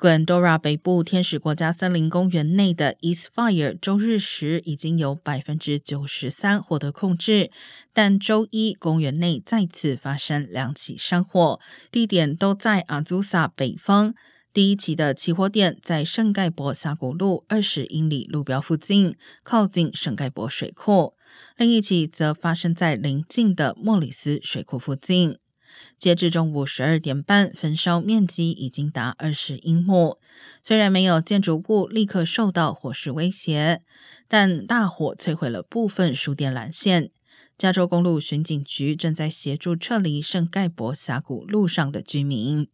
Glendora 北部天使国家森林公园内的 East Fire 周日时已经有百分之九十三获得控制，但周一公园内再次发生两起山火，地点都在阿祖萨北方。第一起的起火点在圣盖博峡谷路二十英里路标附近，靠近圣盖博水库；另一起则发生在邻近的莫里斯水库附近。截至中午十二点半，焚烧面积已经达二十英亩。虽然没有建筑物立刻受到火势威胁，但大火摧毁了部分输电缆线。加州公路巡警局正在协助撤离圣盖博峡谷路上的居民。